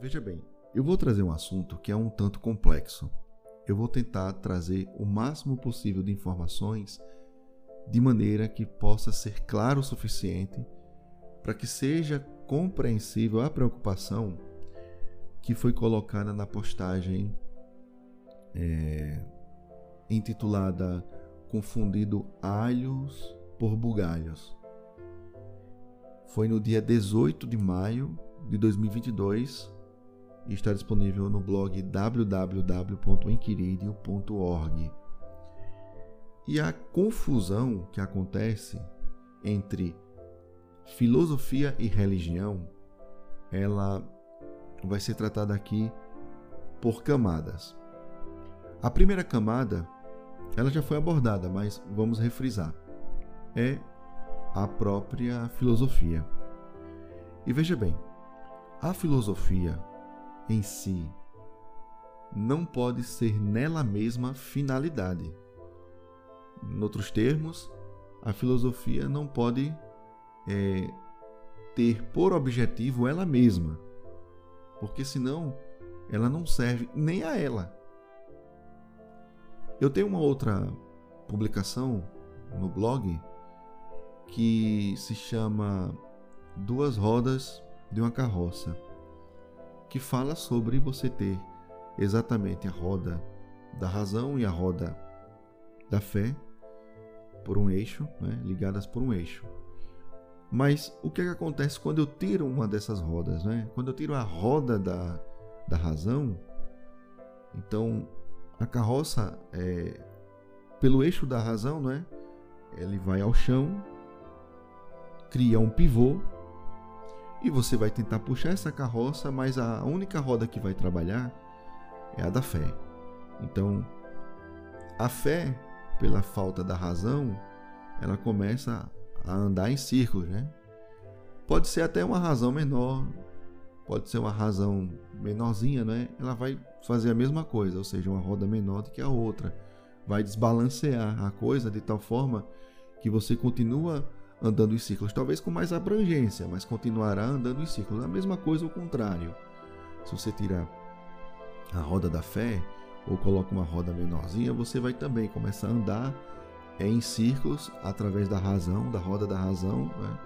Veja bem, eu vou trazer um assunto que é um tanto complexo. Eu vou tentar trazer o máximo possível de informações de maneira que possa ser claro o suficiente para que seja compreensível a preocupação que foi colocada na postagem é, intitulada Confundido Alhos por Bugalhos. Foi no dia 18 de maio de 2022 e está disponível no blog www.inquiridio.org. E a confusão que acontece entre filosofia e religião, ela vai ser tratada aqui por camadas. A primeira camada, ela já foi abordada, mas vamos refrisar. É a própria filosofia. E veja bem, a filosofia em si não pode ser nela mesma finalidade. Em outros termos, a filosofia não pode é, ter por objetivo ela mesma, porque senão ela não serve nem a ela. Eu tenho uma outra publicação no blog que se chama Duas Rodas de uma Carroça que fala sobre você ter exatamente a roda da razão e a roda da fé por um eixo, né, ligadas por um eixo. Mas o que, é que acontece quando eu tiro uma dessas rodas? Né? Quando eu tiro a roda da, da razão, então a carroça, é, pelo eixo da razão, né, ele vai ao chão, cria um pivô e você vai tentar puxar essa carroça, mas a única roda que vai trabalhar é a da fé. Então, a fé, pela falta da razão, ela começa a andar em círculos, né? Pode ser até uma razão menor, pode ser uma razão menorzinha, né? Ela vai fazer a mesma coisa, ou seja, uma roda menor do que a outra. Vai desbalancear a coisa de tal forma que você continua andando em círculos, talvez com mais abrangência, mas continuará andando em círculos. A mesma coisa o contrário. Se você tirar a roda da fé ou coloca uma roda menorzinha, você vai também começar a andar é, em círculos através da razão, da roda da razão, né?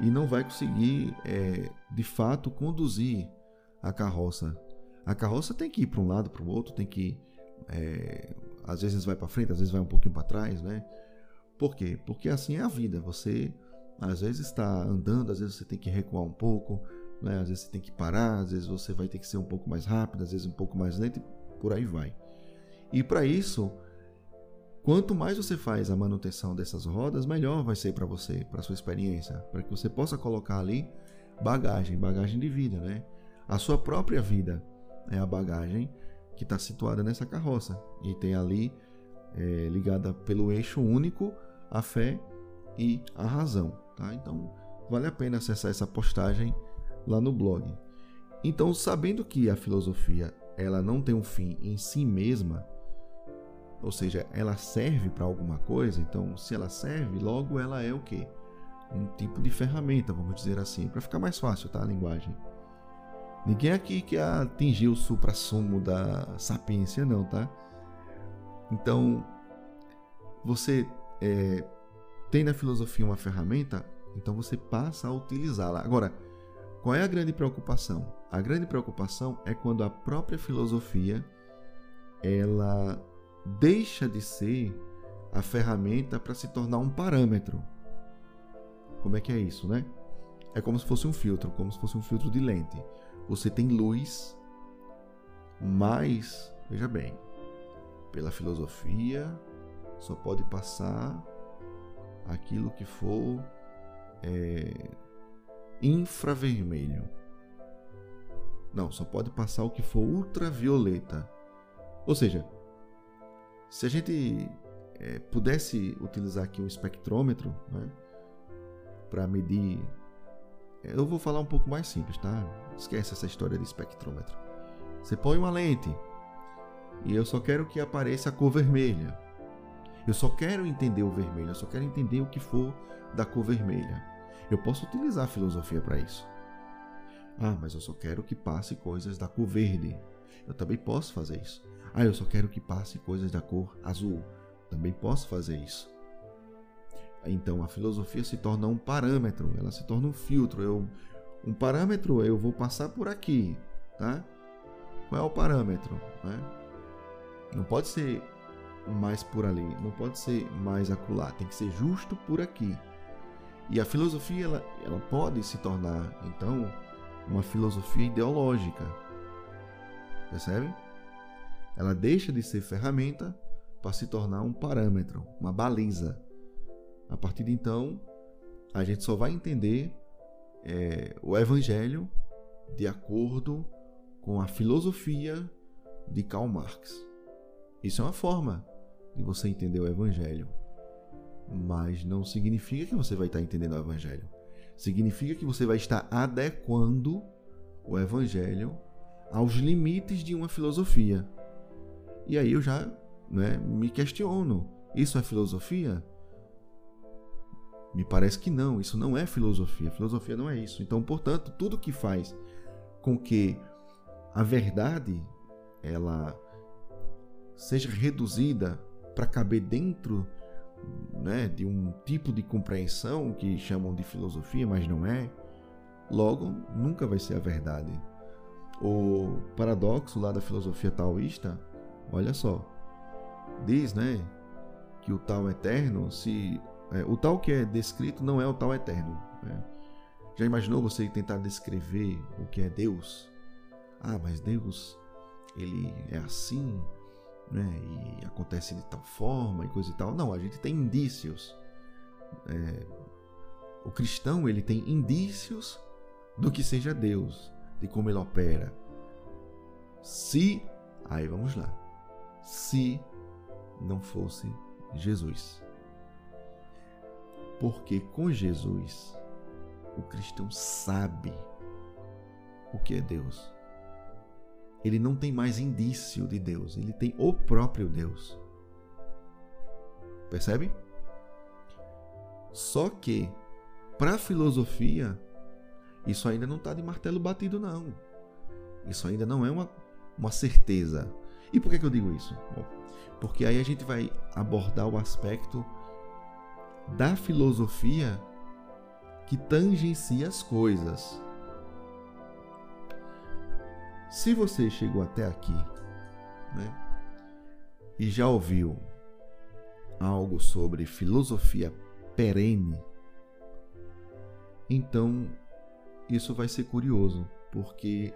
e não vai conseguir é, de fato conduzir a carroça. A carroça tem que ir para um lado, para o outro, tem que é, às vezes vai para frente, às vezes vai um pouquinho para trás, né? Por quê? Porque assim é a vida. Você às vezes está andando, às vezes você tem que recuar um pouco, né? às vezes você tem que parar, às vezes você vai ter que ser um pouco mais rápido, às vezes um pouco mais lento e por aí vai. E para isso, quanto mais você faz a manutenção dessas rodas, melhor vai ser para você, para sua experiência, para que você possa colocar ali bagagem, bagagem de vida, né? A sua própria vida é a bagagem que está situada nessa carroça e tem ali é, ligada pelo eixo único a fé e a razão. Tá? Então, vale a pena acessar essa postagem lá no blog. Então, sabendo que a filosofia ela não tem um fim em si mesma, ou seja, ela serve para alguma coisa, então se ela serve, logo ela é o quê? Um tipo de ferramenta, vamos dizer assim, para ficar mais fácil, tá? A linguagem. Ninguém aqui quer atingir o supra-sumo da sapiência, não, tá? Então, você é, tem na filosofia uma ferramenta, então você passa a utilizá-la. Agora, qual é a grande preocupação? A grande preocupação é quando a própria filosofia ela deixa de ser a ferramenta para se tornar um parâmetro. Como é que é isso, né? É como se fosse um filtro, como se fosse um filtro de lente. Você tem luz, mas veja bem, pela filosofia só pode passar aquilo que for é, infravermelho. Não, só pode passar o que for ultravioleta. Ou seja, se a gente é, pudesse utilizar aqui um espectrômetro né, para medir. É, eu vou falar um pouco mais simples, tá? Esquece essa história de espectrômetro. Você põe uma lente e eu só quero que apareça a cor vermelha. Eu só quero entender o vermelho, eu só quero entender o que for da cor vermelha. Eu posso utilizar a filosofia para isso. Ah, mas eu só quero que passe coisas da cor verde. Eu também posso fazer isso. Ah, eu só quero que passe coisas da cor azul. Também posso fazer isso. Então a filosofia se torna um parâmetro, ela se torna um filtro. Eu, um parâmetro eu vou passar por aqui, tá? Qual é o parâmetro? Né? Não pode ser mais por ali, não pode ser mais acolá, tem que ser justo por aqui. E a filosofia ela, ela pode se tornar então uma filosofia ideológica, percebe? Ela deixa de ser ferramenta para se tornar um parâmetro, uma baliza. A partir de então, a gente só vai entender é, o Evangelho de acordo com a filosofia de Karl Marx. Isso é uma forma de você entender o Evangelho. Mas não significa que você vai estar entendendo o Evangelho. Significa que você vai estar adequando o Evangelho aos limites de uma filosofia. E aí eu já né, me questiono: isso é filosofia? Me parece que não, isso não é filosofia. Filosofia não é isso. Então, portanto, tudo que faz com que a verdade ela seja reduzida para caber dentro né, de um tipo de compreensão que chamam de filosofia, mas não é, logo nunca vai ser a verdade. O paradoxo lá da filosofia taoísta, olha só, diz né, que o tal eterno, se é, o tal que é descrito não é o tal eterno. Né? Já imaginou você tentar descrever o que é Deus? Ah, mas Deus, ele é assim, né? E acontece de tal forma e coisa e tal. Não, a gente tem indícios. É, o cristão ele tem indícios do que seja Deus, de como ele opera. Se, aí vamos lá, se não fosse Jesus. Porque com Jesus o cristão sabe o que é Deus ele não tem mais indício de Deus, ele tem o próprio Deus. Percebe? Só que, para a filosofia, isso ainda não está de martelo batido, não. Isso ainda não é uma, uma certeza. E por que, que eu digo isso? Bom, porque aí a gente vai abordar o aspecto da filosofia que tangencia as coisas. Se você chegou até aqui né, e já ouviu algo sobre filosofia perene, então isso vai ser curioso, porque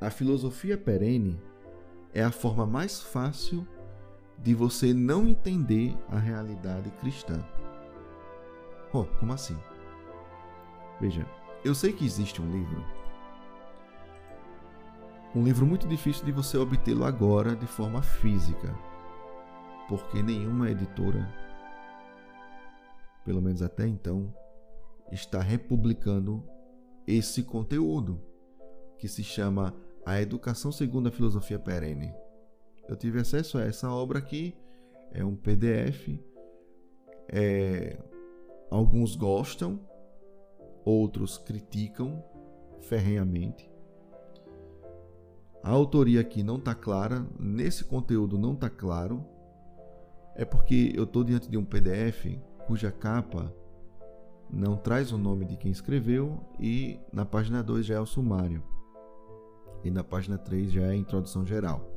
a filosofia perene é a forma mais fácil de você não entender a realidade cristã. Oh, como assim? Veja, eu sei que existe um livro um livro muito difícil de você obtê-lo agora de forma física, porque nenhuma editora, pelo menos até então, está republicando esse conteúdo, que se chama A Educação Segundo a Filosofia Perene. Eu tive acesso a essa obra aqui, é um PDF. É, alguns gostam, outros criticam ferrenhamente. A autoria aqui não está clara, nesse conteúdo não está claro, é porque eu estou diante de um PDF cuja capa não traz o nome de quem escreveu e na página 2 já é o sumário e na página 3 já é a introdução geral.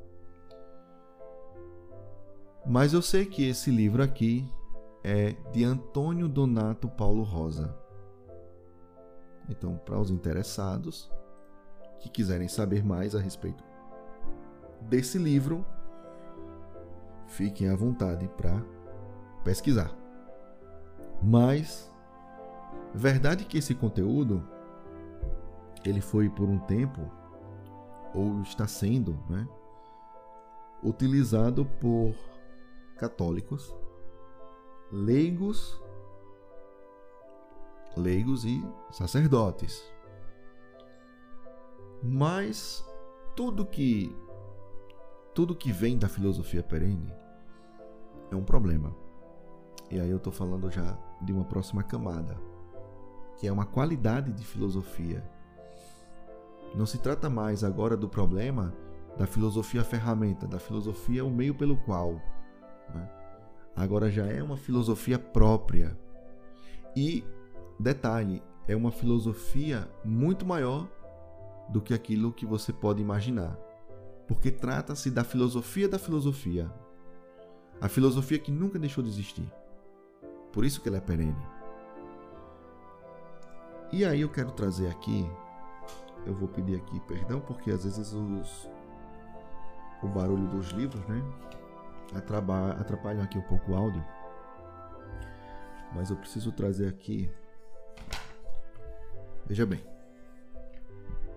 Mas eu sei que esse livro aqui é de Antônio Donato Paulo Rosa. Então, para os interessados, que quiserem saber mais a respeito desse livro, fiquem à vontade para pesquisar. Mas verdade que esse conteúdo ele foi por um tempo ou está sendo, né, utilizado por católicos, leigos, leigos e sacerdotes mas tudo que tudo que vem da filosofia perene é um problema. E aí eu estou falando já de uma próxima camada, que é uma qualidade de filosofia Não se trata mais agora do problema da filosofia ferramenta, da filosofia o meio pelo qual. Né? Agora já é uma filosofia própria. E, detalhe, é uma filosofia muito maior do que aquilo que você pode imaginar. Porque trata-se da filosofia da filosofia. A filosofia que nunca deixou de existir. Por isso que ela é perene. E aí eu quero trazer aqui, eu vou pedir aqui perdão, porque às vezes os, o barulho dos livros, né? Atrapalham aqui um pouco o áudio. Mas eu preciso trazer aqui. Veja bem.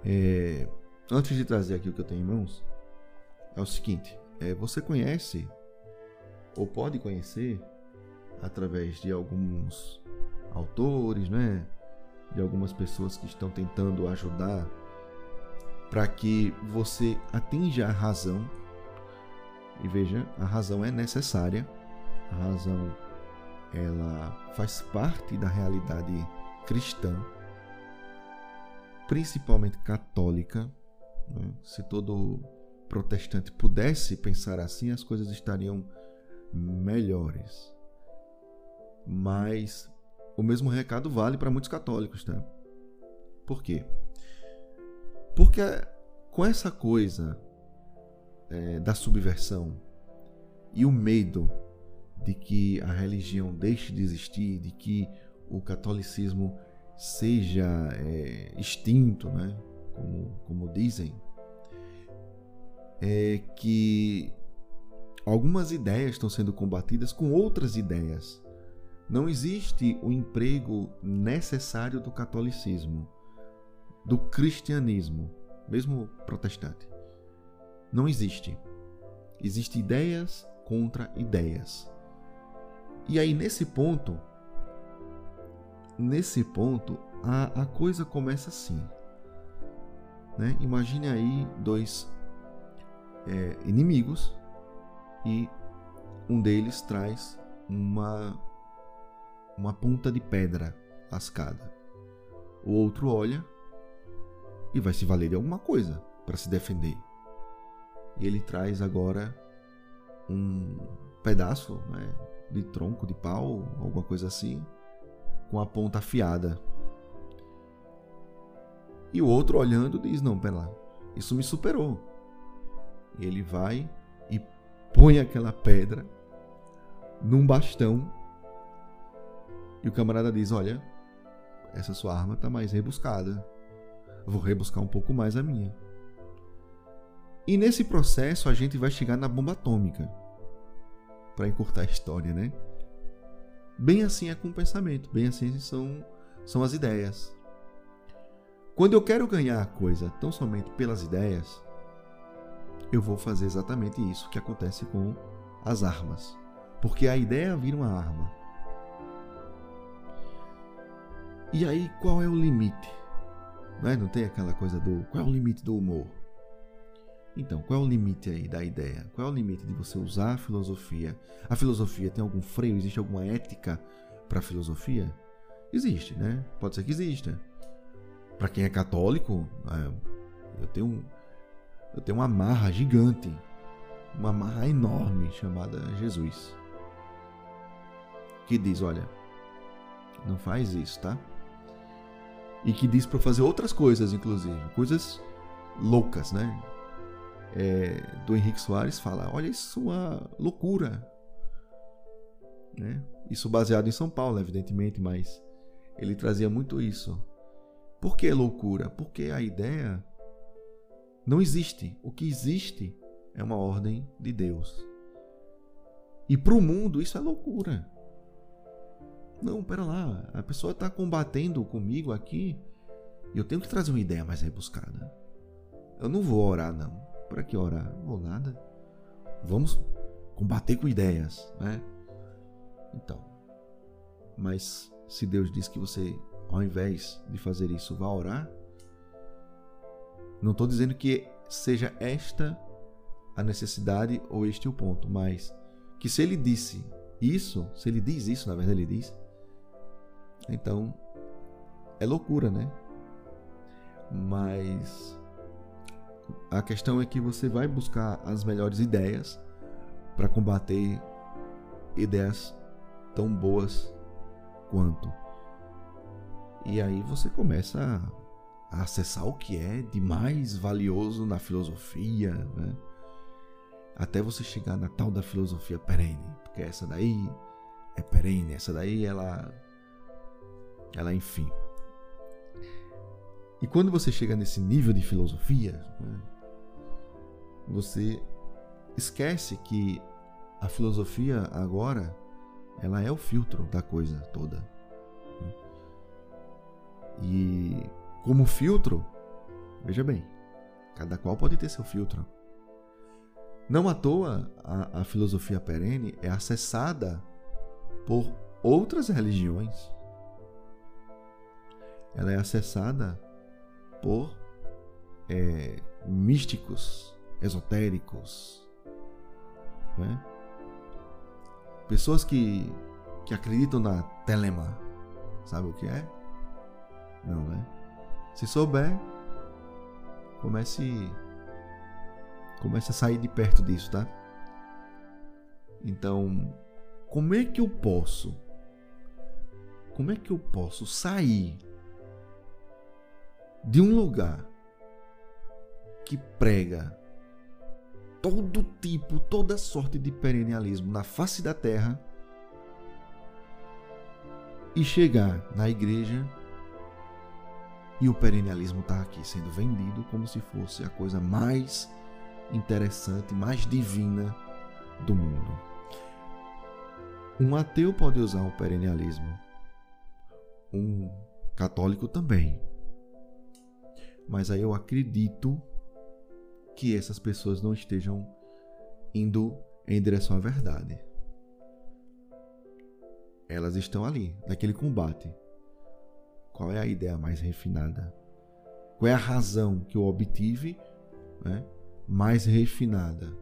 É, antes de trazer aqui o que eu tenho em mãos, é o seguinte: é, você conhece ou pode conhecer através de alguns autores, né? De algumas pessoas que estão tentando ajudar para que você atinja a razão. E veja, a razão é necessária. A razão ela faz parte da realidade cristã, principalmente católica. Né? Se todo protestante pudesse pensar assim, as coisas estariam melhores. Mas o mesmo recado vale para muitos católicos, tá? Por quê? Porque com essa coisa é, da subversão e o medo de que a religião deixe de existir, de que o catolicismo seja é, extinto, né? como, como dizem, é que algumas ideias estão sendo combatidas com outras ideias. Não existe o emprego necessário do catolicismo, do cristianismo, mesmo protestante. Não existe. Existem ideias contra ideias. E aí nesse ponto, nesse ponto, a, a coisa começa assim. Né? Imagine aí dois é, inimigos e um deles traz uma uma ponta de pedra lascada. O outro olha e vai se valer de alguma coisa para se defender. E ele traz agora um pedaço né, de tronco de pau, alguma coisa assim, com a ponta afiada. E o outro olhando diz: Não, pera lá, isso me superou. E ele vai põe aquela pedra num bastão e o camarada diz: Olha, essa sua arma está mais rebuscada. vou rebuscar um pouco mais a minha. E nesse processo a gente vai chegar na bomba atômica. Para encurtar a história, né? Bem assim é com o pensamento, bem assim são, são as ideias. Quando eu quero ganhar a coisa tão somente pelas ideias, eu vou fazer exatamente isso que acontece com as armas. Porque a ideia vira uma arma. E aí, qual é o limite? Não, é? Não tem aquela coisa do qual é o limite do humor? Então, qual é o limite aí da ideia? Qual é o limite de você usar a filosofia? A filosofia tem algum freio? Existe alguma ética para a filosofia? Existe, né? Pode ser que exista. Para quem é católico, é, eu tenho eu tenho uma marra gigante, uma marra enorme chamada Jesus, que diz: olha, não faz isso, tá? E que diz para fazer outras coisas, inclusive, coisas loucas, né? É, do Henrique Soares fala: olha isso, uma loucura. Né? Isso baseado em São Paulo, evidentemente, mas ele trazia muito isso. Por que loucura? Porque a ideia não existe. O que existe é uma ordem de Deus. E para o mundo isso é loucura. Não, pera lá. A pessoa está combatendo comigo aqui eu tenho que trazer uma ideia mais rebuscada. Eu não vou orar, não. Para que orar? Vou nada. Vamos combater com ideias, né? Então, mas se Deus diz que você, ao invés de fazer isso, vá orar, não estou dizendo que seja esta a necessidade ou este o ponto, mas que se ele disse isso, se ele diz isso, na verdade ele diz, então é loucura, né? Mas A questão é que você vai buscar as melhores ideias para combater ideias tão boas quanto. E aí você começa a, acessar o que é de mais valioso na filosofia, né? até você chegar na tal da filosofia perene, porque essa daí é perene, essa daí ela ela enfim. E quando você chega nesse nível de filosofia, né, você esquece que a filosofia agora ela é o filtro da coisa toda. E como filtro, veja bem, cada qual pode ter seu filtro. Não à toa a, a filosofia perene é acessada por outras religiões. Ela é acessada por é, místicos, esotéricos, né? pessoas que, que acreditam na telema. Sabe o que é? Não, né? Se souber, comece comece a sair de perto disso, tá? Então, como é que eu posso? Como é que eu posso sair de um lugar que prega todo tipo, toda sorte de perennialismo na face da terra e chegar na igreja e o perennialismo está aqui sendo vendido como se fosse a coisa mais interessante, mais divina do mundo. Um ateu pode usar o perennialismo, um católico também. Mas aí eu acredito que essas pessoas não estejam indo em direção à verdade. Elas estão ali, naquele combate. Qual é a ideia mais refinada? Qual é a razão que eu obtive né, mais refinada?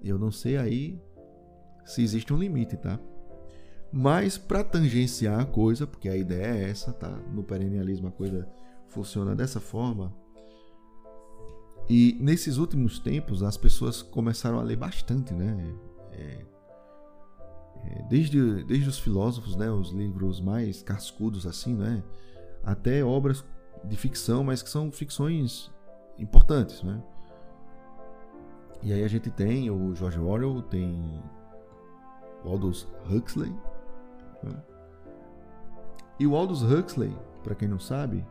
Eu não sei aí se existe um limite, tá? Mas para tangenciar a coisa, porque a ideia é essa, tá? No perennialismo a coisa funciona dessa forma. E nesses últimos tempos as pessoas começaram a ler bastante, né? É, é, desde, desde os filósofos, né? Os livros mais cascudos assim, né? Até obras de ficção, mas que são ficções importantes, né? E aí a gente tem o George Orwell, tem o Aldous Huxley. Né? E o Aldous Huxley, para quem não sabe,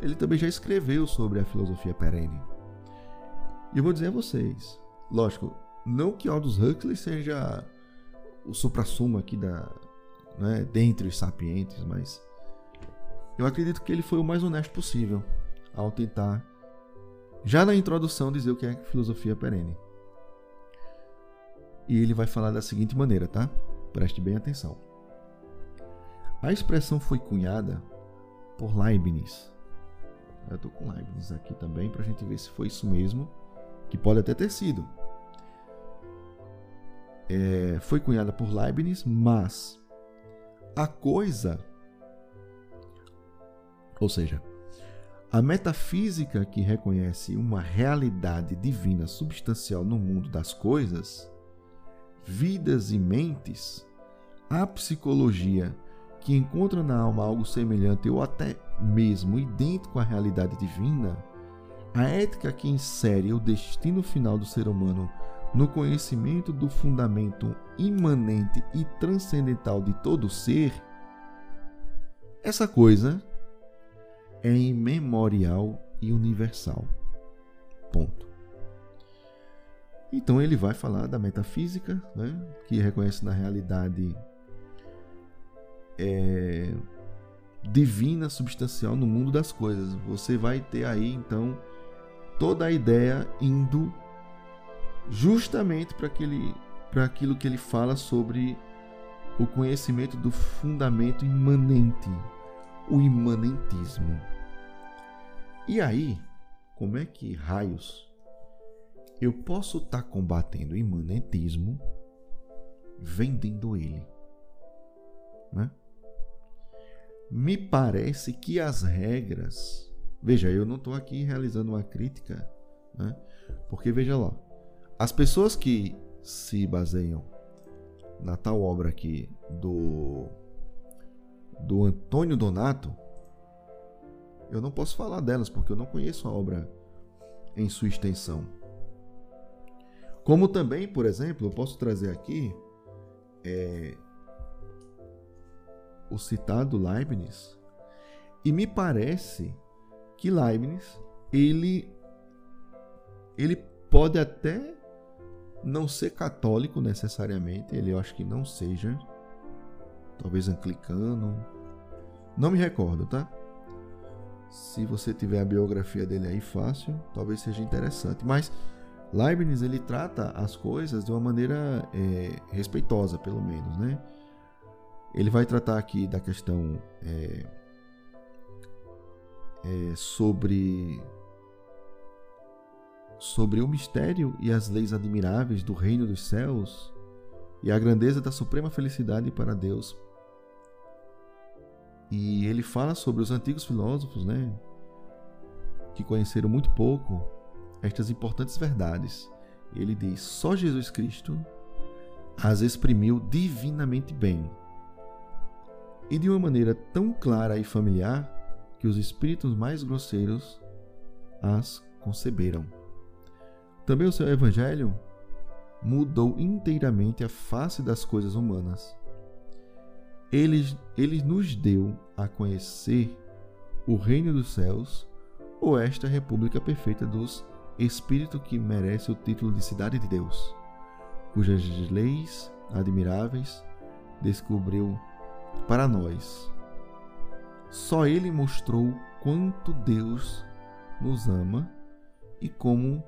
ele também já escreveu sobre a filosofia perene. E eu vou dizer a vocês, lógico, não que Aldous Huxley seja o supra-sumo aqui da, né, dentre os sapientes, mas eu acredito que ele foi o mais honesto possível ao tentar, já na introdução, dizer o que é filosofia perene. E ele vai falar da seguinte maneira, tá? Preste bem atenção. A expressão foi cunhada por Leibniz. Eu estou com Leibniz aqui também para a gente ver se foi isso mesmo, que pode até ter sido. É, foi cunhada por Leibniz, mas a coisa, ou seja, a metafísica que reconhece uma realidade divina substancial no mundo das coisas vidas e mentes, a psicologia que encontra na alma algo semelhante ou até mesmo idêntico à realidade divina, a ética que insere o destino final do ser humano no conhecimento do fundamento imanente e transcendental de todo ser, essa coisa é imemorial e universal. Ponto. Então ele vai falar da metafísica, né, que reconhece na realidade é, divina, substancial no mundo das coisas. Você vai ter aí então toda a ideia indo justamente para aquele para aquilo que ele fala sobre o conhecimento do fundamento imanente, o imanentismo. E aí, como é que raios eu posso estar tá combatendo o imanentismo vendendo ele. Né? Me parece que as regras. Veja, eu não estou aqui realizando uma crítica Né? Porque veja lá, as pessoas que se baseiam na tal obra aqui do do Antônio Donato, eu não posso falar delas porque eu não conheço a obra em sua extensão. Como também, por exemplo, eu posso trazer aqui é, o citado Leibniz, e me parece que Leibniz ele ele pode até não ser católico necessariamente, ele eu acho que não seja, talvez anglicano, não me recordo, tá? Se você tiver a biografia dele aí fácil, talvez seja interessante. Mas Leibniz ele trata as coisas de uma maneira é, respeitosa, pelo menos, né? Ele vai tratar aqui da questão é, é, sobre sobre o mistério e as leis admiráveis do reino dos céus e a grandeza da suprema felicidade para Deus. E ele fala sobre os antigos filósofos, né, que conheceram muito pouco estas importantes verdades. Ele diz: só Jesus Cristo as exprimiu divinamente bem e de uma maneira tão clara e familiar que os espíritos mais grosseiros as conceberam. Também o seu evangelho mudou inteiramente a face das coisas humanas. Ele, ele nos deu a conhecer o reino dos céus ou esta república perfeita dos espíritos que merece o título de cidade de Deus, cujas leis admiráveis descobriu para nós. Só ele mostrou quanto Deus nos ama e como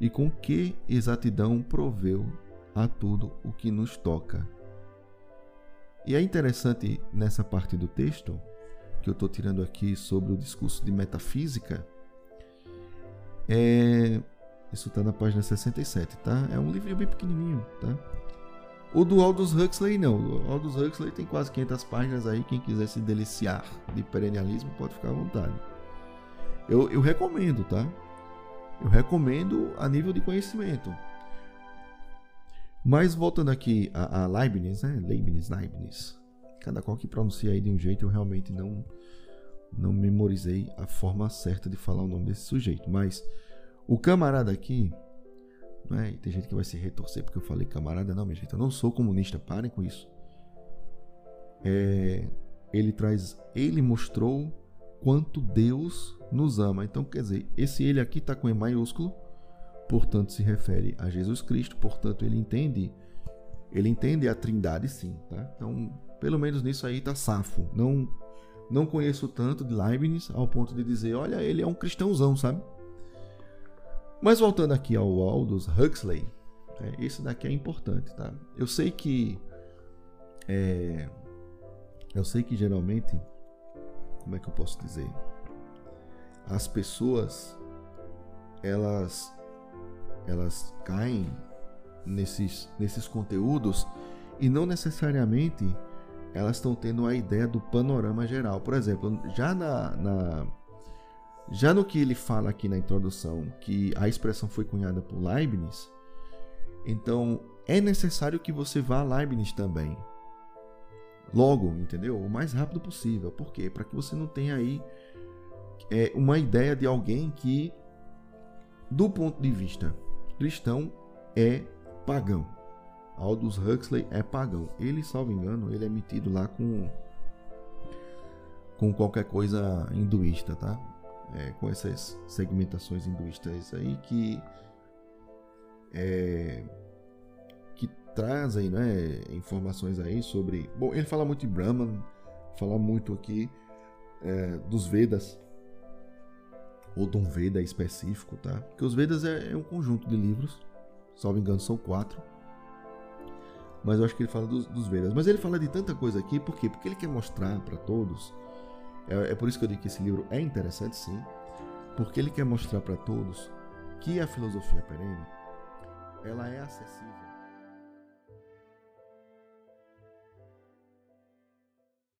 e com que exatidão proveu a tudo o que nos toca. E é interessante nessa parte do texto, que eu estou tirando aqui sobre o discurso de metafísica, é... isso está na página 67, tá? É um livro bem pequenininho, tá? O do Aldous Huxley não. O Aldous Huxley tem quase 500 páginas aí. Quem quiser se deliciar de perennialismo pode ficar à vontade. Eu, eu recomendo, tá? Eu recomendo a nível de conhecimento. Mas voltando aqui a, a Leibniz, né? Leibniz, Leibniz. Cada qual que pronuncia aí de um jeito, eu realmente não não memorizei a forma certa de falar o nome desse sujeito. Mas o camarada aqui, né? tem gente que vai se retorcer porque eu falei camarada, não, minha gente, eu não sou comunista, parem com isso. É, ele traz, ele mostrou quanto Deus nos ama. Então, quer dizer, esse ele aqui está com E maiúsculo, portanto se refere a Jesus Cristo, portanto ele entende, ele entende a Trindade, sim, tá? Então, pelo menos nisso aí tá safo. Não, não conheço tanto de Leibniz ao ponto de dizer, olha, ele é um cristãozão, sabe? Mas voltando aqui ao Aldous Huxley, é, esse daqui é importante, tá? Eu sei que é, eu sei que geralmente como é que eu posso dizer? As pessoas elas elas caem nesses nesses conteúdos e não necessariamente elas estão tendo a ideia do panorama geral. Por exemplo, já na, na já no que ele fala aqui na introdução, que a expressão foi cunhada por Leibniz, então é necessário que você vá a Leibniz também logo, entendeu? O mais rápido possível. Por quê? Para que você não tenha aí é, uma ideia de alguém que, do ponto de vista cristão, é pagão. Aldous Huxley é pagão. Ele, salvo engano, ele é metido lá com com qualquer coisa hinduísta, tá? É, com essas segmentações hinduístas aí que é, trazem né, informações aí sobre. Bom, ele fala muito de Brahman, fala muito aqui é, dos Vedas, ou de um Veda específico, tá? Porque os Vedas é, é um conjunto de livros, salvo engano, são quatro. Mas eu acho que ele fala dos, dos Vedas. Mas ele fala de tanta coisa aqui, por quê? Porque ele quer mostrar para todos. É, é por isso que eu digo que esse livro é interessante, sim. Porque ele quer mostrar para todos que a filosofia perene ela é acessível.